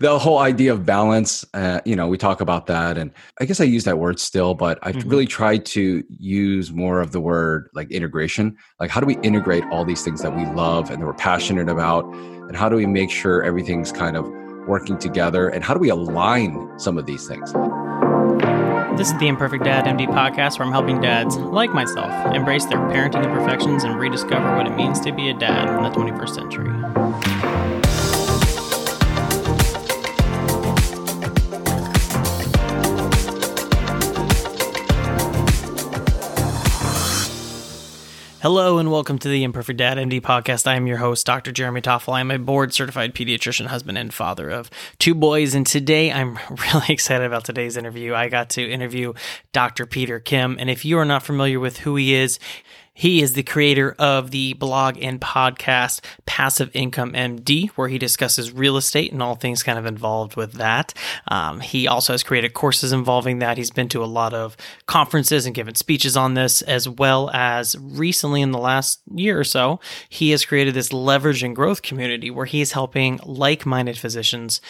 the whole idea of balance, uh, you know, we talk about that. And I guess I use that word still, but I've mm-hmm. really tried to use more of the word like integration. Like, how do we integrate all these things that we love and that we're passionate about? And how do we make sure everything's kind of working together? And how do we align some of these things? This is the Imperfect Dad MD podcast where I'm helping dads, like myself, embrace their parenting imperfections and rediscover what it means to be a dad in the 21st century. Hello and welcome to the Imperfect Dad MD podcast. I am your host, Dr. Jeremy Toffel. I am a board certified pediatrician, husband, and father of two boys. And today I'm really excited about today's interview. I got to interview Dr. Peter Kim. And if you are not familiar with who he is, he is the creator of the blog and podcast Passive Income MD, where he discusses real estate and all things kind of involved with that. Um, he also has created courses involving that. He's been to a lot of conferences and given speeches on this, as well as recently in the last year or so, he has created this leverage and growth community where he is helping like minded physicians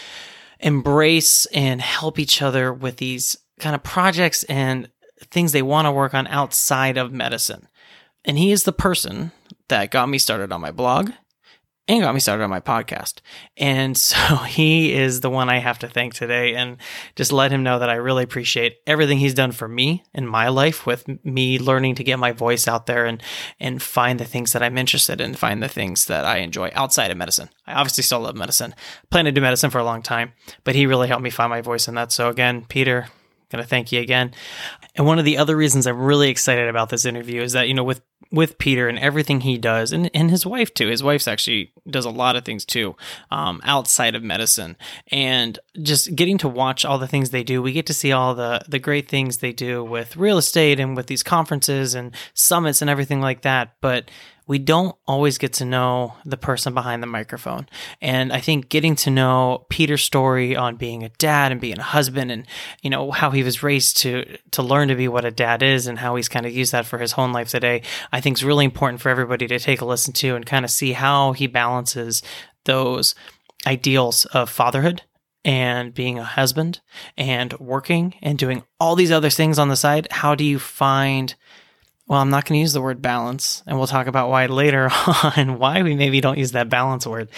embrace and help each other with these kind of projects and things they want to work on outside of medicine. And he is the person that got me started on my blog and got me started on my podcast. And so he is the one I have to thank today and just let him know that I really appreciate everything he's done for me in my life with me learning to get my voice out there and and find the things that I'm interested in, find the things that I enjoy outside of medicine. I obviously still love medicine. Plan to do medicine for a long time, but he really helped me find my voice in that. So again, Peter, to thank you again. And one of the other reasons I'm really excited about this interview is that, you know, with with Peter and everything he does, and, and his wife too. His wife's actually does a lot of things too, um, outside of medicine. And just getting to watch all the things they do, we get to see all the the great things they do with real estate and with these conferences and summits and everything like that. But we don't always get to know the person behind the microphone. And I think getting to know Peter's story on being a dad and being a husband and, you know, how he was raised to, to learn to be what a dad is and how he's kind of used that for his own life today, I think is really important for everybody to take a listen to and kind of see how he balances those ideals of fatherhood and being a husband and working and doing all these other things on the side. How do you find well, I'm not going to use the word balance, and we'll talk about why later on, why we maybe don't use that balance word.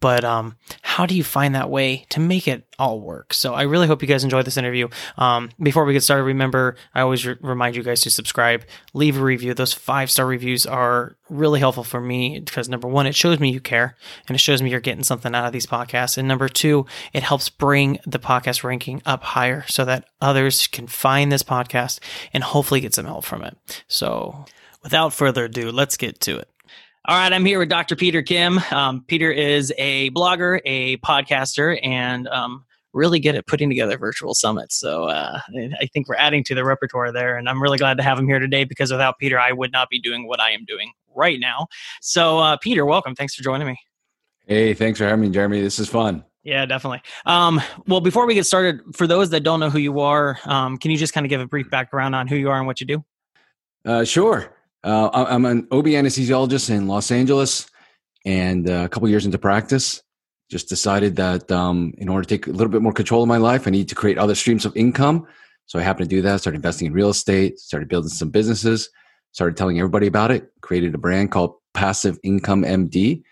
But um, how do you find that way to make it all work? So I really hope you guys enjoyed this interview. Um, before we get started, remember I always re- remind you guys to subscribe, leave a review. Those five star reviews are really helpful for me because number one, it shows me you care, and it shows me you're getting something out of these podcasts. And number two, it helps bring the podcast ranking up higher so that others can find this podcast and hopefully get some help from it. So without further ado, let's get to it. All right, I'm here with Dr. Peter Kim. Um, Peter is a blogger, a podcaster, and um, really good at putting together virtual summits. So uh, I think we're adding to the repertoire there, and I'm really glad to have him here today because without Peter, I would not be doing what I am doing right now. So, uh, Peter, welcome. Thanks for joining me. Hey, thanks for having me, Jeremy. This is fun. Yeah, definitely. Um, well, before we get started, for those that don't know who you are, um, can you just kind of give a brief background on who you are and what you do? Uh, sure. Uh, I'm an OB anesthesiologist in Los Angeles, and uh, a couple years into practice, just decided that um, in order to take a little bit more control of my life, I need to create other streams of income. So I happened to do that. Started investing in real estate, started building some businesses, started telling everybody about it. Created a brand called Passive Income MD,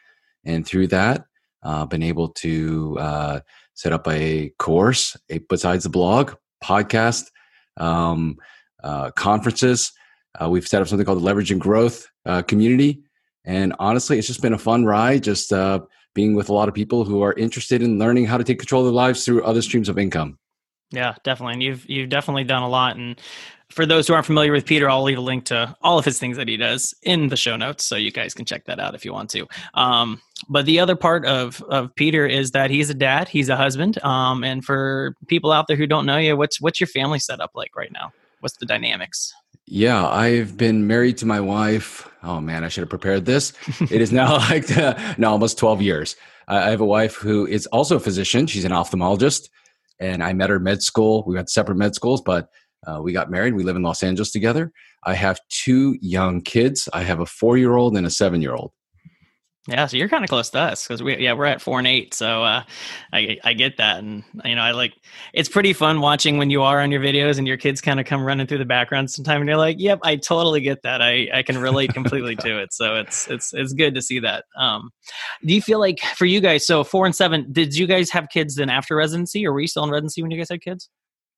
and through that, uh, been able to uh, set up a course a, besides the blog, podcast, um, uh, conferences uh, we've set up something called the Leverage and Growth uh, community. And honestly, it's just been a fun ride, just uh, being with a lot of people who are interested in learning how to take control of their lives through other streams of income. Yeah, definitely. And you've you've definitely done a lot. And for those who aren't familiar with Peter, I'll leave a link to all of his things that he does in the show notes, so you guys can check that out if you want to. Um, but the other part of of Peter is that he's a dad, he's a husband. Um, and for people out there who don't know you, what's what's your family setup like right now? What's the dynamics? Yeah, I've been married to my wife. Oh man, I should have prepared this. it is now like uh, no, almost twelve years. I have a wife who is also a physician. She's an ophthalmologist, and I met her med school. We got separate med schools, but uh, we got married. We live in Los Angeles together. I have two young kids. I have a four-year-old and a seven-year-old. Yeah, so you're kind of close to us because we, yeah, we're at four and eight. So uh, I, I get that, and you know, I like it's pretty fun watching when you are on your videos and your kids kind of come running through the background sometime, and you're like, "Yep, I totally get that. I, I can relate completely to it." So it's it's it's good to see that. Um, do you feel like for you guys, so four and seven, did you guys have kids then after residency, or were you still in residency when you guys had kids?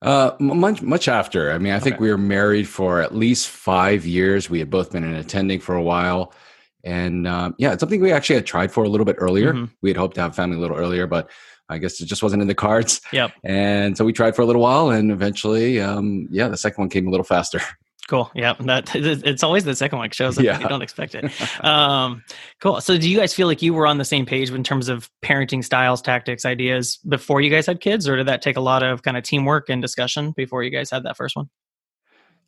Uh, much much after. I mean, I think okay. we were married for at least five years. We had both been in attending for a while. And um, yeah, it's something we actually had tried for a little bit earlier. Mm-hmm. We had hoped to have family a little earlier, but I guess it just wasn't in the cards. Yep. And so we tried for a little while, and eventually, um, yeah, the second one came a little faster. Cool. Yeah, that it's always the second one that shows up. Yeah. You don't expect it. Um, cool. So, do you guys feel like you were on the same page in terms of parenting styles, tactics, ideas before you guys had kids, or did that take a lot of kind of teamwork and discussion before you guys had that first one?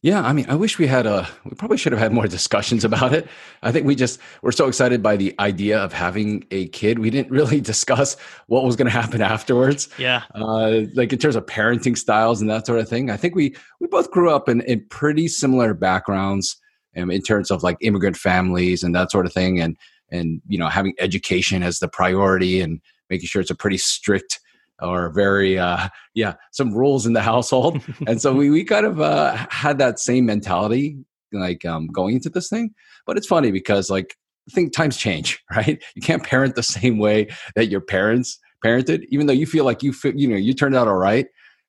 Yeah, I mean, I wish we had a. We probably should have had more discussions about it. I think we just were so excited by the idea of having a kid. We didn't really discuss what was going to happen afterwards. Yeah, uh, like in terms of parenting styles and that sort of thing. I think we we both grew up in, in pretty similar backgrounds, um, in terms of like immigrant families and that sort of thing, and and you know having education as the priority and making sure it's a pretty strict or very uh, yeah some rules in the household. And so we, we kind of uh, had that same mentality like um, going into this thing. But it's funny because like I think times change right? You can't parent the same way that your parents parented even though you feel like you you know you turned out all right.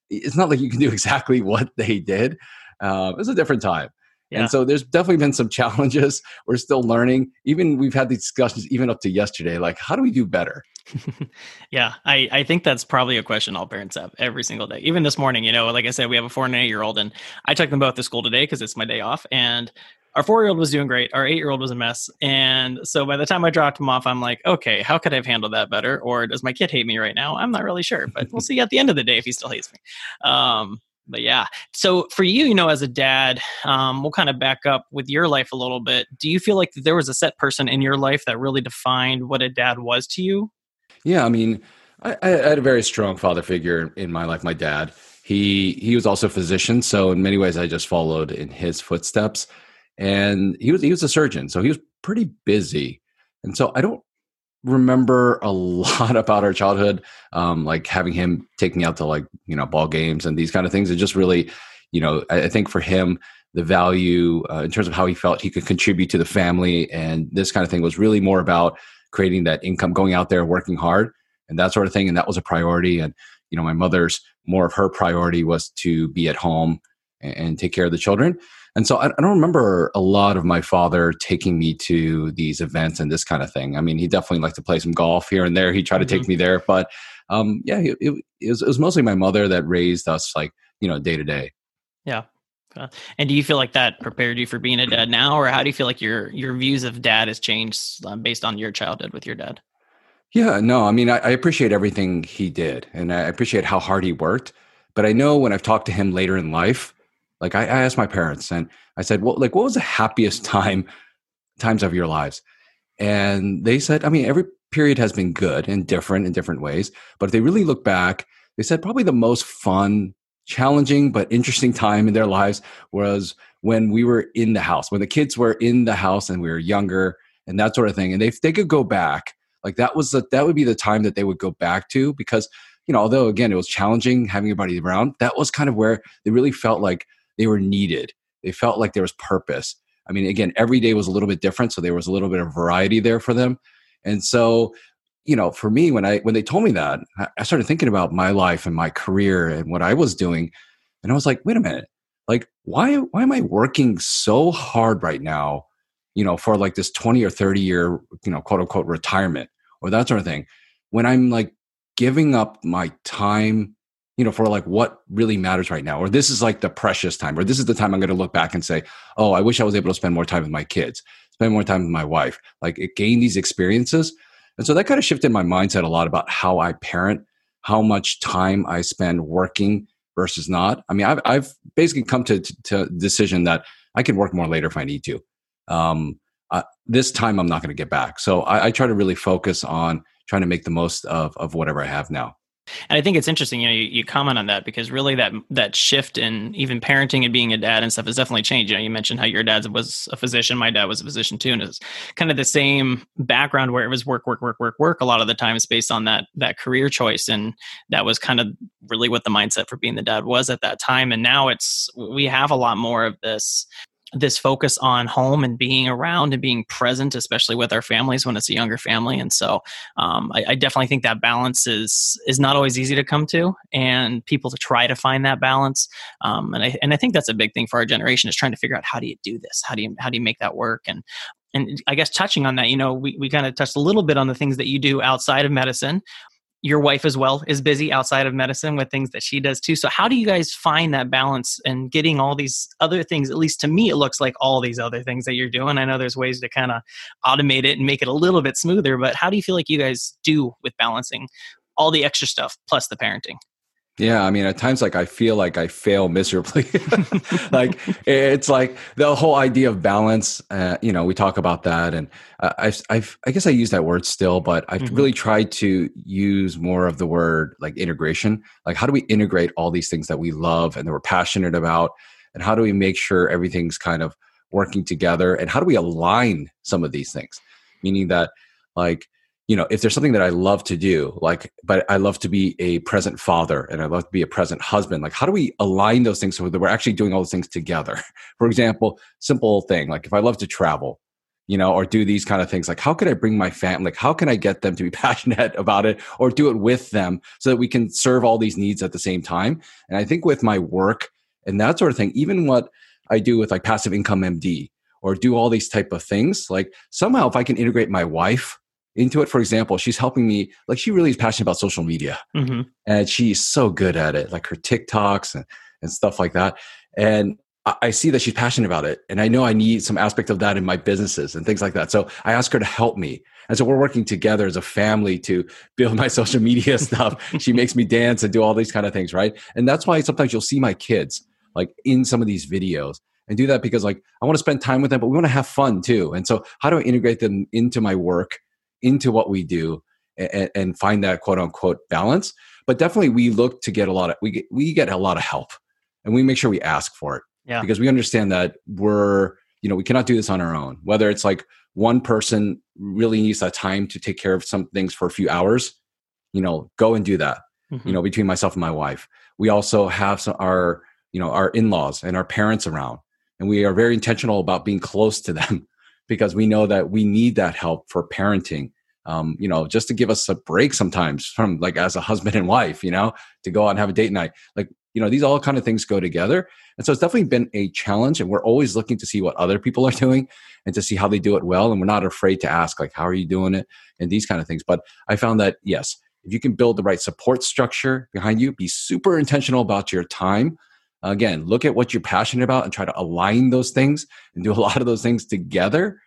It's not like you can do exactly what they did. Uh, it's a different time yeah. And so there's definitely been some challenges. We're still learning. Even we've had these discussions even up to yesterday, like how do we do better? yeah, I, I think that's probably a question all parents have every single day. Even this morning, you know, like I said, we have a four and eight year old, and I took them both to school today because it's my day off. And our four year old was doing great. Our eight year old was a mess. And so by the time I dropped him off, I'm like, okay, how could I have handled that better? Or does my kid hate me right now? I'm not really sure, but we'll see at the end of the day if he still hates me. Um, but yeah so for you you know as a dad um, we'll kind of back up with your life a little bit do you feel like there was a set person in your life that really defined what a dad was to you yeah, I mean, I, I had a very strong father figure in my life. My dad, he he was also a physician, so in many ways, I just followed in his footsteps. And he was he was a surgeon, so he was pretty busy, and so I don't remember a lot about our childhood, um, like having him take me out to like you know ball games and these kind of things. It just really, you know, I, I think for him the value uh, in terms of how he felt he could contribute to the family and this kind of thing was really more about creating that income, going out there, working hard, and that sort of thing. And that was a priority. And you know, my mother's more of her priority was to be at home and, and take care of the children. And so I, I, don't remember a lot of my father taking me to these events and this kind of thing. I mean, he definitely liked to play some golf here and there. He tried to mm-hmm. take me there, but um, yeah, it, it, it, was, it was mostly my mother that raised us like you know day to day. Yeah. Uh, and do you feel like that prepared you for being a dad now, or how do you feel like your your views of dad has changed um, based on your childhood with your dad? Yeah, no, I mean, I, I, appreciate everything he did, and I appreciate how hard he worked. But I know when I've talked to him later in life, like I, I asked my parents, and I said, "Well, like, what was the happiest time times of your lives?" And they said, "I mean, every period has been good and different in different ways, but if they really look back, they said probably the most fun challenging but interesting time in their lives was when we were in the house, when the kids were in the house and we were younger and that sort of thing. And if they could go back, like that was the, that would be the time that they would go back to because you know although again it was challenging having everybody around that was kind of where they really felt like they were needed. They felt like there was purpose. I mean again every day was a little bit different so there was a little bit of variety there for them. And so you know, for me, when I when they told me that, I started thinking about my life and my career and what I was doing, and I was like, wait a minute, like why why am I working so hard right now, you know, for like this twenty or thirty year, you know, quote unquote retirement or that sort of thing, when I'm like giving up my time, you know, for like what really matters right now, or this is like the precious time, or this is the time I'm going to look back and say, oh, I wish I was able to spend more time with my kids, spend more time with my wife, like gain these experiences and so that kind of shifted my mindset a lot about how I parent, how much time I spend working versus not. I mean, I've, I've basically come to, to, to decision that I can work more later if I need to. Um, uh, this time I'm not going to get back. So I, I try to really focus on trying to make the most of, of whatever I have now. And I think it's interesting, you know, you, you, comment on that because really that that shift in even parenting and being a dad and stuff has definitely changed. You know, you mentioned how your dad was a physician, my dad was a physician too, and it's kind of the same background where it was work, work, work, work, work. A lot of the times based on that that career choice, and that was kind of really what the mindset for being the dad was at that time. And now it's we have a lot more of this this focus on home and being around and being present, especially with our families when it's a younger family. And so, um, I, I, definitely think that balance is is not always easy to come to, and people to try to find that balance. Um, and I and I think that's a big thing for our generation is trying to figure out how do you do this? How do you how do you make that work? And and I guess touching on that, you know, we, we kind of touched a little bit on the things that you do outside of medicine your wife as well is busy outside of medicine with things that she does too. So how do you guys find that balance and getting all these other things? At least to me, it looks like all these other things that you're doing. I know there's ways to kind of automate it and make it a little bit smoother, but how do you feel like you guys do with balancing all the extra stuff plus the parenting? Yeah, I mean, at times, like I feel like I fail miserably. like it's like the whole idea of balance. Uh, you know, we talk about that, and uh, I've, I've, I guess I use that word still, but I've mm-hmm. really tried to use more of the word like integration. Like, how do we integrate all these things that we love and that we're passionate about, and how do we make sure everything's kind of working together, and how do we align some of these things? Meaning that, like, you know, if there's something that I love to do, like, but I love to be a present father and I love to be a present husband, like, how do we align those things so that we're actually doing all those things together? For example, simple thing, like if I love to travel, you know, or do these kind of things, like, how can I bring my family, like, how can I get them to be passionate about it or do it with them so that we can serve all these needs at the same time? And I think with my work and that sort of thing, even what I do with like passive income MD or do all these type of things, like somehow if I can integrate my wife, into it. For example, she's helping me, like, she really is passionate about social media mm-hmm. and she's so good at it, like her TikToks and, and stuff like that. And I, I see that she's passionate about it. And I know I need some aspect of that in my businesses and things like that. So I ask her to help me. And so we're working together as a family to build my social media stuff. she makes me dance and do all these kind of things, right? And that's why sometimes you'll see my kids like in some of these videos and do that because like I want to spend time with them, but we want to have fun too. And so how do I integrate them into my work into what we do and, and find that quote unquote balance. But definitely, we look to get a lot of we get, we get a lot of help, and we make sure we ask for it. Yeah. Because we understand that we're you know we cannot do this on our own. Whether it's like one person really needs that time to take care of some things for a few hours, you know, go and do that. Mm-hmm. You know, between myself and my wife, we also have some, our you know our in-laws and our parents around, and we are very intentional about being close to them because we know that we need that help for parenting. Um, you know, just to give us a break sometimes from like as a husband and wife, you know, to go out and have a date night. Like, you know, these all kind of things go together. And so it's definitely been a challenge. And we're always looking to see what other people are doing and to see how they do it well. And we're not afraid to ask, like, how are you doing it? And these kind of things. But I found that, yes, if you can build the right support structure behind you, be super intentional about your time. Again, look at what you're passionate about and try to align those things and do a lot of those things together.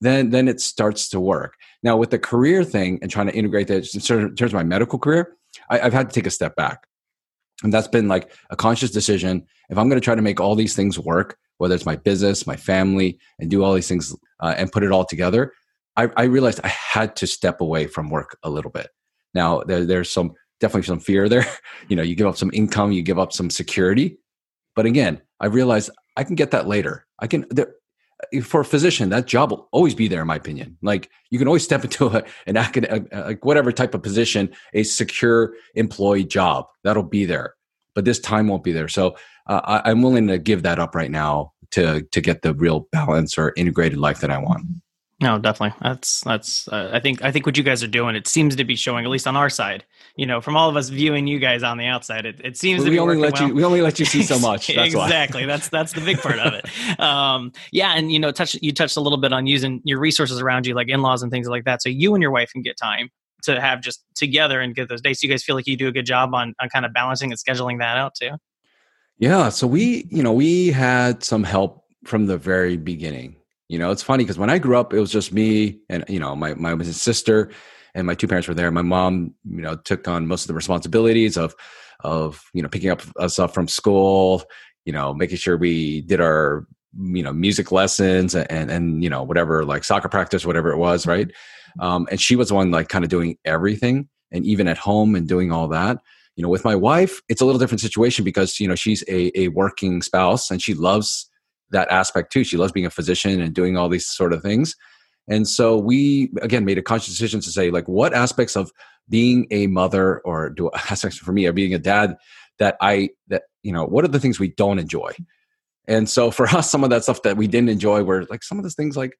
Then, then it starts to work. Now, with the career thing and trying to integrate that in terms of my medical career, I, I've had to take a step back. And that's been like a conscious decision. If I'm going to try to make all these things work, whether it's my business, my family, and do all these things uh, and put it all together, I, I, realized I had to step away from work a little bit. Now, there, there's some definitely some fear there. You know, you give up some income, you give up some security, but again, I realized I can get that later. I can there, for a physician, that job will always be there, in my opinion. Like you can always step into a, an academic, like whatever type of position, a secure employee job that'll be there, but this time won't be there. So uh, I, I'm willing to give that up right now to to get the real balance or integrated life that I want. No, definitely. That's that's. Uh, I think I think what you guys are doing. It seems to be showing, at least on our side. You know, from all of us viewing you guys on the outside, it, it seems well, to we only let well. you. We only let you see so much. That's exactly. that's that's the big part of it. Um, yeah, and you know, touch you touched a little bit on using your resources around you, like in laws and things like that, so you and your wife can get time to have just together and get those dates. You guys feel like you do a good job on on kind of balancing and scheduling that out too? Yeah. So we, you know, we had some help from the very beginning you know, it's funny because when I grew up, it was just me and you know my my sister and my two parents were there. My mom, you know, took on most of the responsibilities of of you know picking up us up from school, you know, making sure we did our you know music lessons and and you know whatever like soccer practice, whatever it was, right? Um, and she was the one like kind of doing everything. and even at home and doing all that you know with my wife it's a little different situation because you know she's a, a working spouse and she loves that aspect too she loves being a physician and doing all these sort of things and so we again made a conscious decision to say like what aspects of being a mother or do aspects for me or being a dad that i that you know what are the things we don't enjoy and so for us some of that stuff that we didn't enjoy were like some of those things like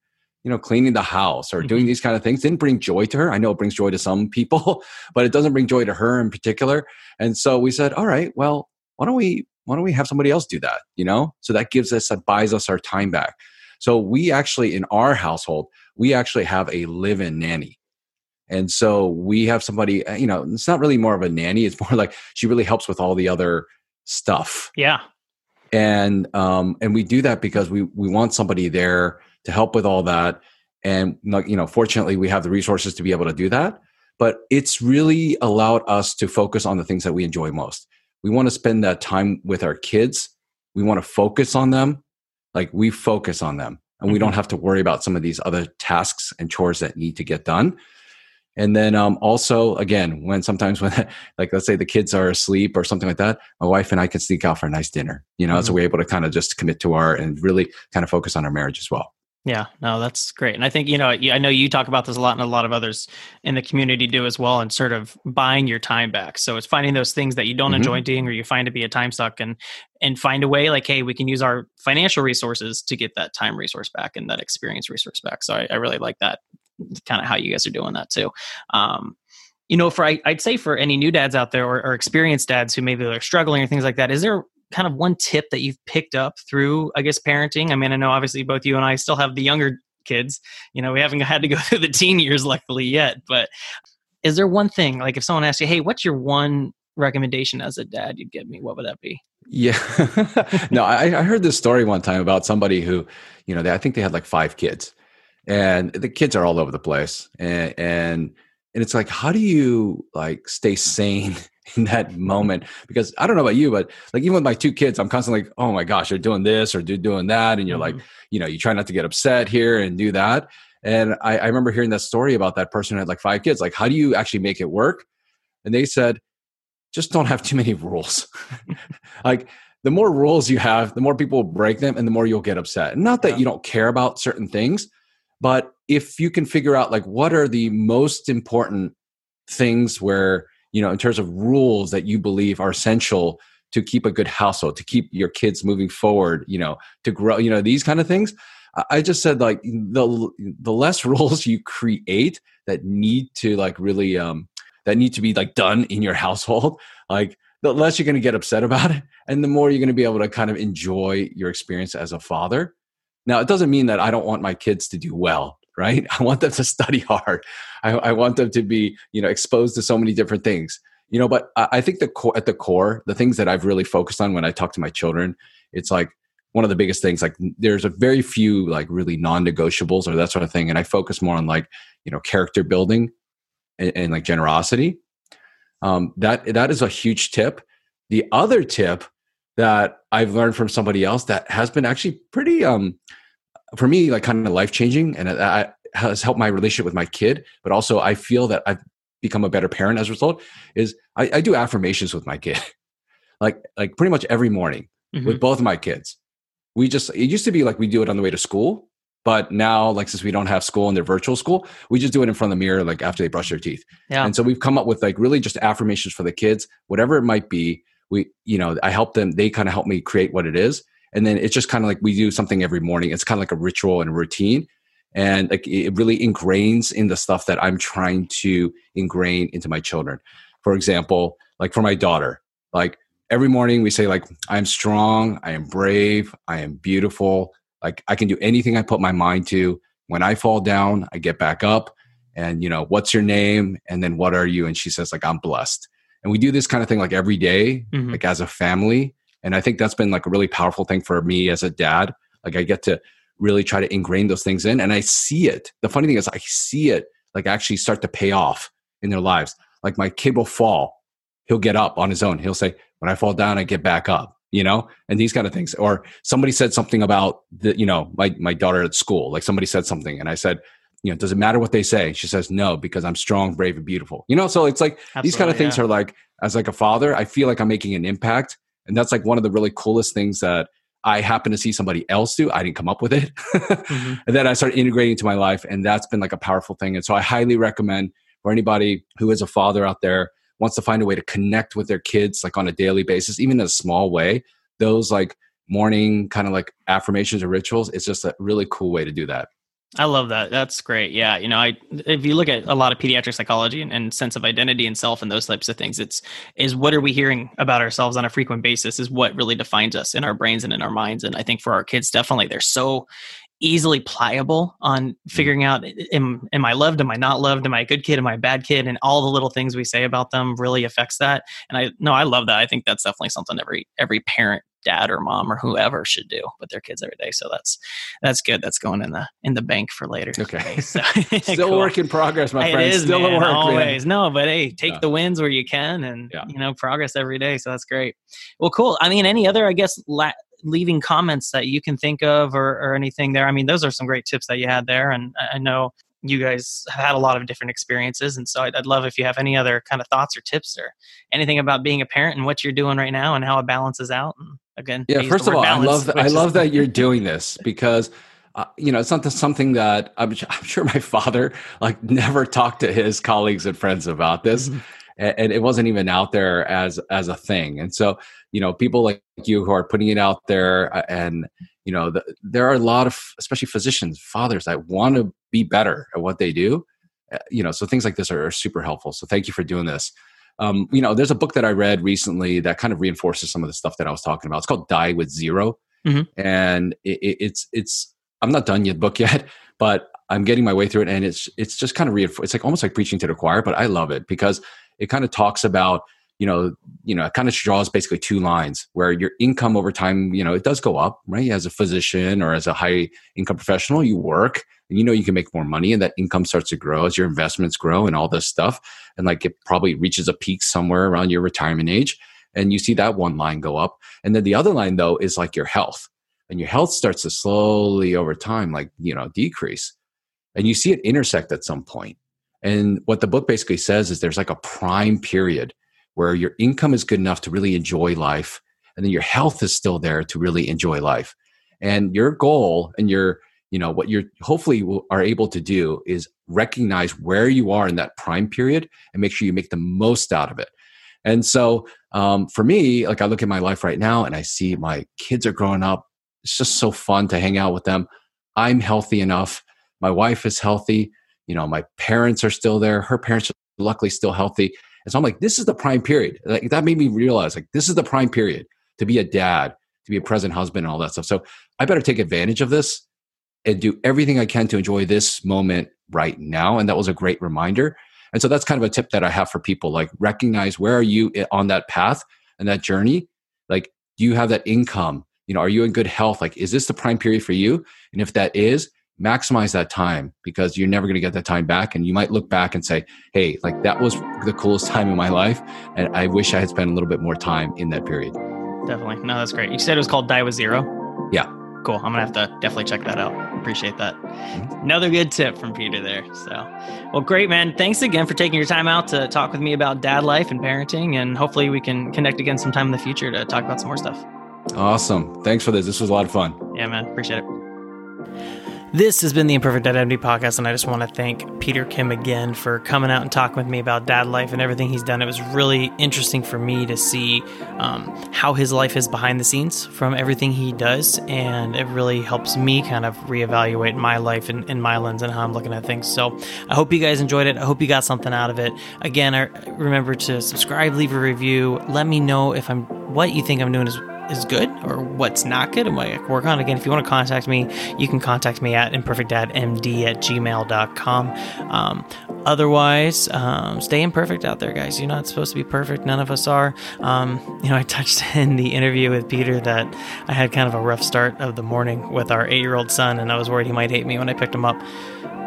you know, cleaning the house or doing mm-hmm. these kind of things didn't bring joy to her. I know it brings joy to some people, but it doesn't bring joy to her in particular. And so we said, all right, well, why don't we why don't we have somebody else do that? You know, so that gives us that buys us our time back. So we actually in our household we actually have a live-in nanny. And so we have somebody, uh, you know, it's not really more of a nanny. It's more like she really helps with all the other stuff. Yeah. And um, and we do that because we we want somebody there to help with all that. And you know, fortunately, we have the resources to be able to do that. But it's really allowed us to focus on the things that we enjoy most. We want to spend that time with our kids. We want to focus on them. Like we focus on them, and we don't mm-hmm. have to worry about some of these other tasks and chores that need to get done. And then um, also, again, when sometimes when, like, let's say the kids are asleep or something like that, my wife and I can sneak out for a nice dinner, you know, mm-hmm. so we're able to kind of just commit to our and really kind of focus on our marriage as well. Yeah, no, that's great. And I think, you know, I know you talk about this a lot and a lot of others in the community do as well and sort of buying your time back. So it's finding those things that you don't mm-hmm. enjoy doing or you find to be a time suck and and find a way like, hey, we can use our financial resources to get that time resource back and that experience resource back. So I, I really like that kind of how you guys are doing that too. Um, you know, for I, would say for any new dads out there or, or experienced dads who maybe are struggling or things like that, is there kind of one tip that you've picked up through, I guess, parenting? I mean, I know obviously both you and I still have the younger kids. You know, we haven't had to go through the teen years, luckily, yet. But is there one thing, like if someone asks you, hey, what's your one recommendation as a dad you'd give me? What would that be? Yeah. no, I, I, heard this story one time about somebody who, you know, they, I think they had like five kids and the kids are all over the place. And, and, and it's like, how do you like stay sane in that moment because I don't know about you, but like even with my two kids, I'm constantly like, oh my gosh, they're doing this or doing that, and you're mm-hmm. like, you know, you try not to get upset here and do that. And I, I remember hearing that story about that person who had like five kids. Like, how do you actually make it work? And they said, just don't have too many rules. like the more rules you have, the more people will break them, and the more you'll get upset. not that yeah. you don't care about certain things, but if you can figure out like what are the most important things where you know in terms of rules that you believe are essential to keep a good household to keep your kids moving forward you know to grow you know these kind of things. I just said like the the less rules you create that need to like really um that need to be like done in your household like the less you're going to get upset about it and the more you're going to be able to kind of enjoy your experience as a father. Now it doesn't mean that i don't want my kids to do well right? I want them to study hard. I, I, want them to be, you know, exposed to so many different things. You know, but I, I think the core, at the core, the things that I've really focused on when I talk to my children, it's like one of the biggest things. Like there's a very few like really non-negotiables or that sort of thing, and I focus more on like you know character building and, and like generosity. Um, that that is a huge tip. The other tip that I've learned from somebody else that has been actually pretty um for me like kind of life changing and that has helped my relationship with my kid but also i feel that i've become a better parent as a result is i, I do affirmations with my kid like like pretty much every morning mm-hmm. with both of my kids we just it used to be like we do it on the way to school but now like since we don't have school and they're virtual school we just do it in front of the mirror like after they brush their teeth yeah. and so we've come up with like really just affirmations for the kids whatever it might be we you know i help them they kind of help me create what it is and then it's just kind of like we do something every morning. It's kind of like a ritual and a routine. And like it really ingrains in the stuff that i'm trying to ingrain into my children. For example like for my daughter like every morning we say like i'm strong i am brave i am beautiful. Like i can do anything i put my mind to. When i fall down i get back up and you know what's your name? And then what are you? And she says like i'm blessed. And we do this kind of thing like every day, mm-hmm. like as a family and I think that's been like a really powerful thing for me as a dad. Like I get to really try to ingrain those things in and I see it. The funny thing is I see it like actually start to pay off in their lives. Like my kid will fall, he'll get up on his own. He'll say, when I fall down, I get back up, you know, and these kind of things. Or somebody said something about the, you know, my, my daughter at school, like somebody said something and I said, you know, does it matter what they say? She says, no, because I'm strong, brave, and beautiful. You know, so it's like Absolutely, these kind of things yeah. are like, as like a father, I feel like I'm making an impact. And that's like one of the really coolest things that I happen to see somebody else do. I didn't come up with it. mm-hmm. And then I started integrating into my life. And that's been like a powerful thing. And so I highly recommend for anybody who is a father out there, wants to find a way to connect with their kids like on a daily basis, even in a small way, those like morning kind of like affirmations or rituals, it's just a really cool way to do that. I love that. That's great. Yeah, you know, I if you look at a lot of pediatric psychology and, and, sense of identity and self and those types of things, it's is what are we hearing about ourselves on a frequent basis is what really defines us in our brains and in our minds. And I think for our kids, definitely they're so easily pliable on mm. figuring out am, am I loved? Am I not loved? Am I a good kid? Am I a bad kid? And all the little things we say about them really affects that. And I no, I love that. I think that's definitely something every every parent dad or mom or whoever should do with their kids every day. So that's that's good. That's going in the in the bank for later. Okay. So, Still cool. work in progress, my friend. It is Still man, a work. In progress always. Man. No, but hey, take yeah. the wins where you can and yeah. you know, progress every day. So that's great. Well, cool. I mean, any other I guess la- leaving comments that you can think of or, or anything there. I mean, those are some great tips that you had there. And I know you guys have had a lot of different experiences. And so I'd, I'd, love if you have any other kind of thoughts or tips or anything about being a parent and what you're doing right now and how it balances out. And again, yeah, first of all, balance, I love, that, I love that you're doing this because uh, you know, it's not something that I'm, I'm, sure my father like never talked to his colleagues and friends about this. And it wasn't even out there as as a thing. And so you know people like you who are putting it out there uh, and you know the, there are a lot of especially physicians fathers that want to be better at what they do uh, you know so things like this are, are super helpful. So thank you for doing this. Um, you know there's a book that i read recently that kind of reinforces some of the stuff that i was talking about. It's called die with 0 mm-hmm. and it, it, it's it's i'm not done yet book yet but i'm getting my way through it and it's it's just kind of reinforce it's like almost like preaching to the choir but i love it because it kind of talks about you know you know it kind of draws basically two lines where your income over time you know it does go up right? As a physician or as a high income professional you work and you know you can make more money and that income starts to grow as your investments grow and all this stuff. And like it probably reaches a peak somewhere around your retirement age and you see that one line go up. And then the other line though is like your health. And your health starts to slowly over time like you know decrease. And you see it intersect at some point and what the book basically says is there's like a prime period where your income is good enough to really enjoy life, and then your health is still there to really enjoy life. And your goal and your, you know, what you're hopefully are able to do is recognize where you are in that prime period and make sure you make the most out of it. And so um, for me, like I look at my life right now and I see my kids are growing up. It's just so fun to hang out with them. I'm healthy enough. My wife is healthy you know my parents are still there her parents are luckily still healthy. And so i'm like this is the prime period. Like that made me realize like this is the prime period to be a dad to be a present husband and all that stuff. So i better take advantage of this and do everything i can to enjoy this moment right now. And that was a great reminder. And so that's kind of a tip that i have for people like recognize where are you on that path and that journey? Like do you have that income? You know are you in good health? Like is this the prime period for you? And if that is maximize that time because you're never going to get that time back. And you might look back and say hey like that was the coolest time in my life. And i wish i had spent a little bit more time in that period. Definitely. No that's great. You said it was called die with zero? Yeah. Cool. I'm gonna have to definitely check that out. Appreciate that. Mm-hmm. another good tip from peter there. So well great man. Thanks again for taking your time out to talk with me about dad life and parenting. And hopefully we can connect again sometime in the future to talk about some more stuff. Awesome. Thanks for this. This was a lot of fun. Yeah man. Appreciate it this has been the Imperfect MD podcast, and I just want to thank Peter Kim again for coming out and talking with me about dad life and everything he's done. It was really interesting for me to see um, how his life is behind the scenes from everything he does, and it really helps me kind of reevaluate my life in, in my lens and how I'm looking at things. So I hope you guys enjoyed it. I hope you got something out of it. Again, I remember to subscribe, leave a review, let me know if I'm what you think I'm doing is is good or what's not good and what I work on. Again, if you want to contact me, you can contact me at imperfectdadmd at gmail.com. Um, otherwise, um, stay imperfect out there, guys. You're not supposed to be perfect. None of us are. Um, you know, I touched in the interview with Peter that I had kind of a rough start of the morning with our eight year old son, and I was worried he might hate me when I picked him up.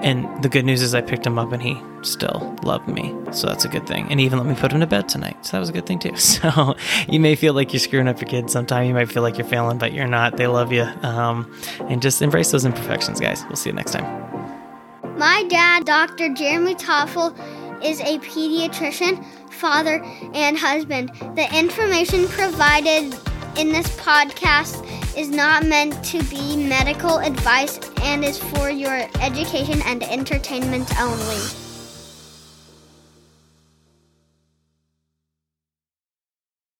And the good news is I picked him up and he still loved me. So that's a good thing. And he even let me put him to bed tonight. So that was a good thing too. So you may feel like you're screwing up your kids sometime. You might feel like you're failing, but you're not. They love you. Um, and just embrace those imperfections, guys. We'll see you next time. My dad, Dr. Jeremy Toffel, is a pediatrician, father, and husband. The information provided in this podcast is not meant to be medical advice and is for your education and entertainment only.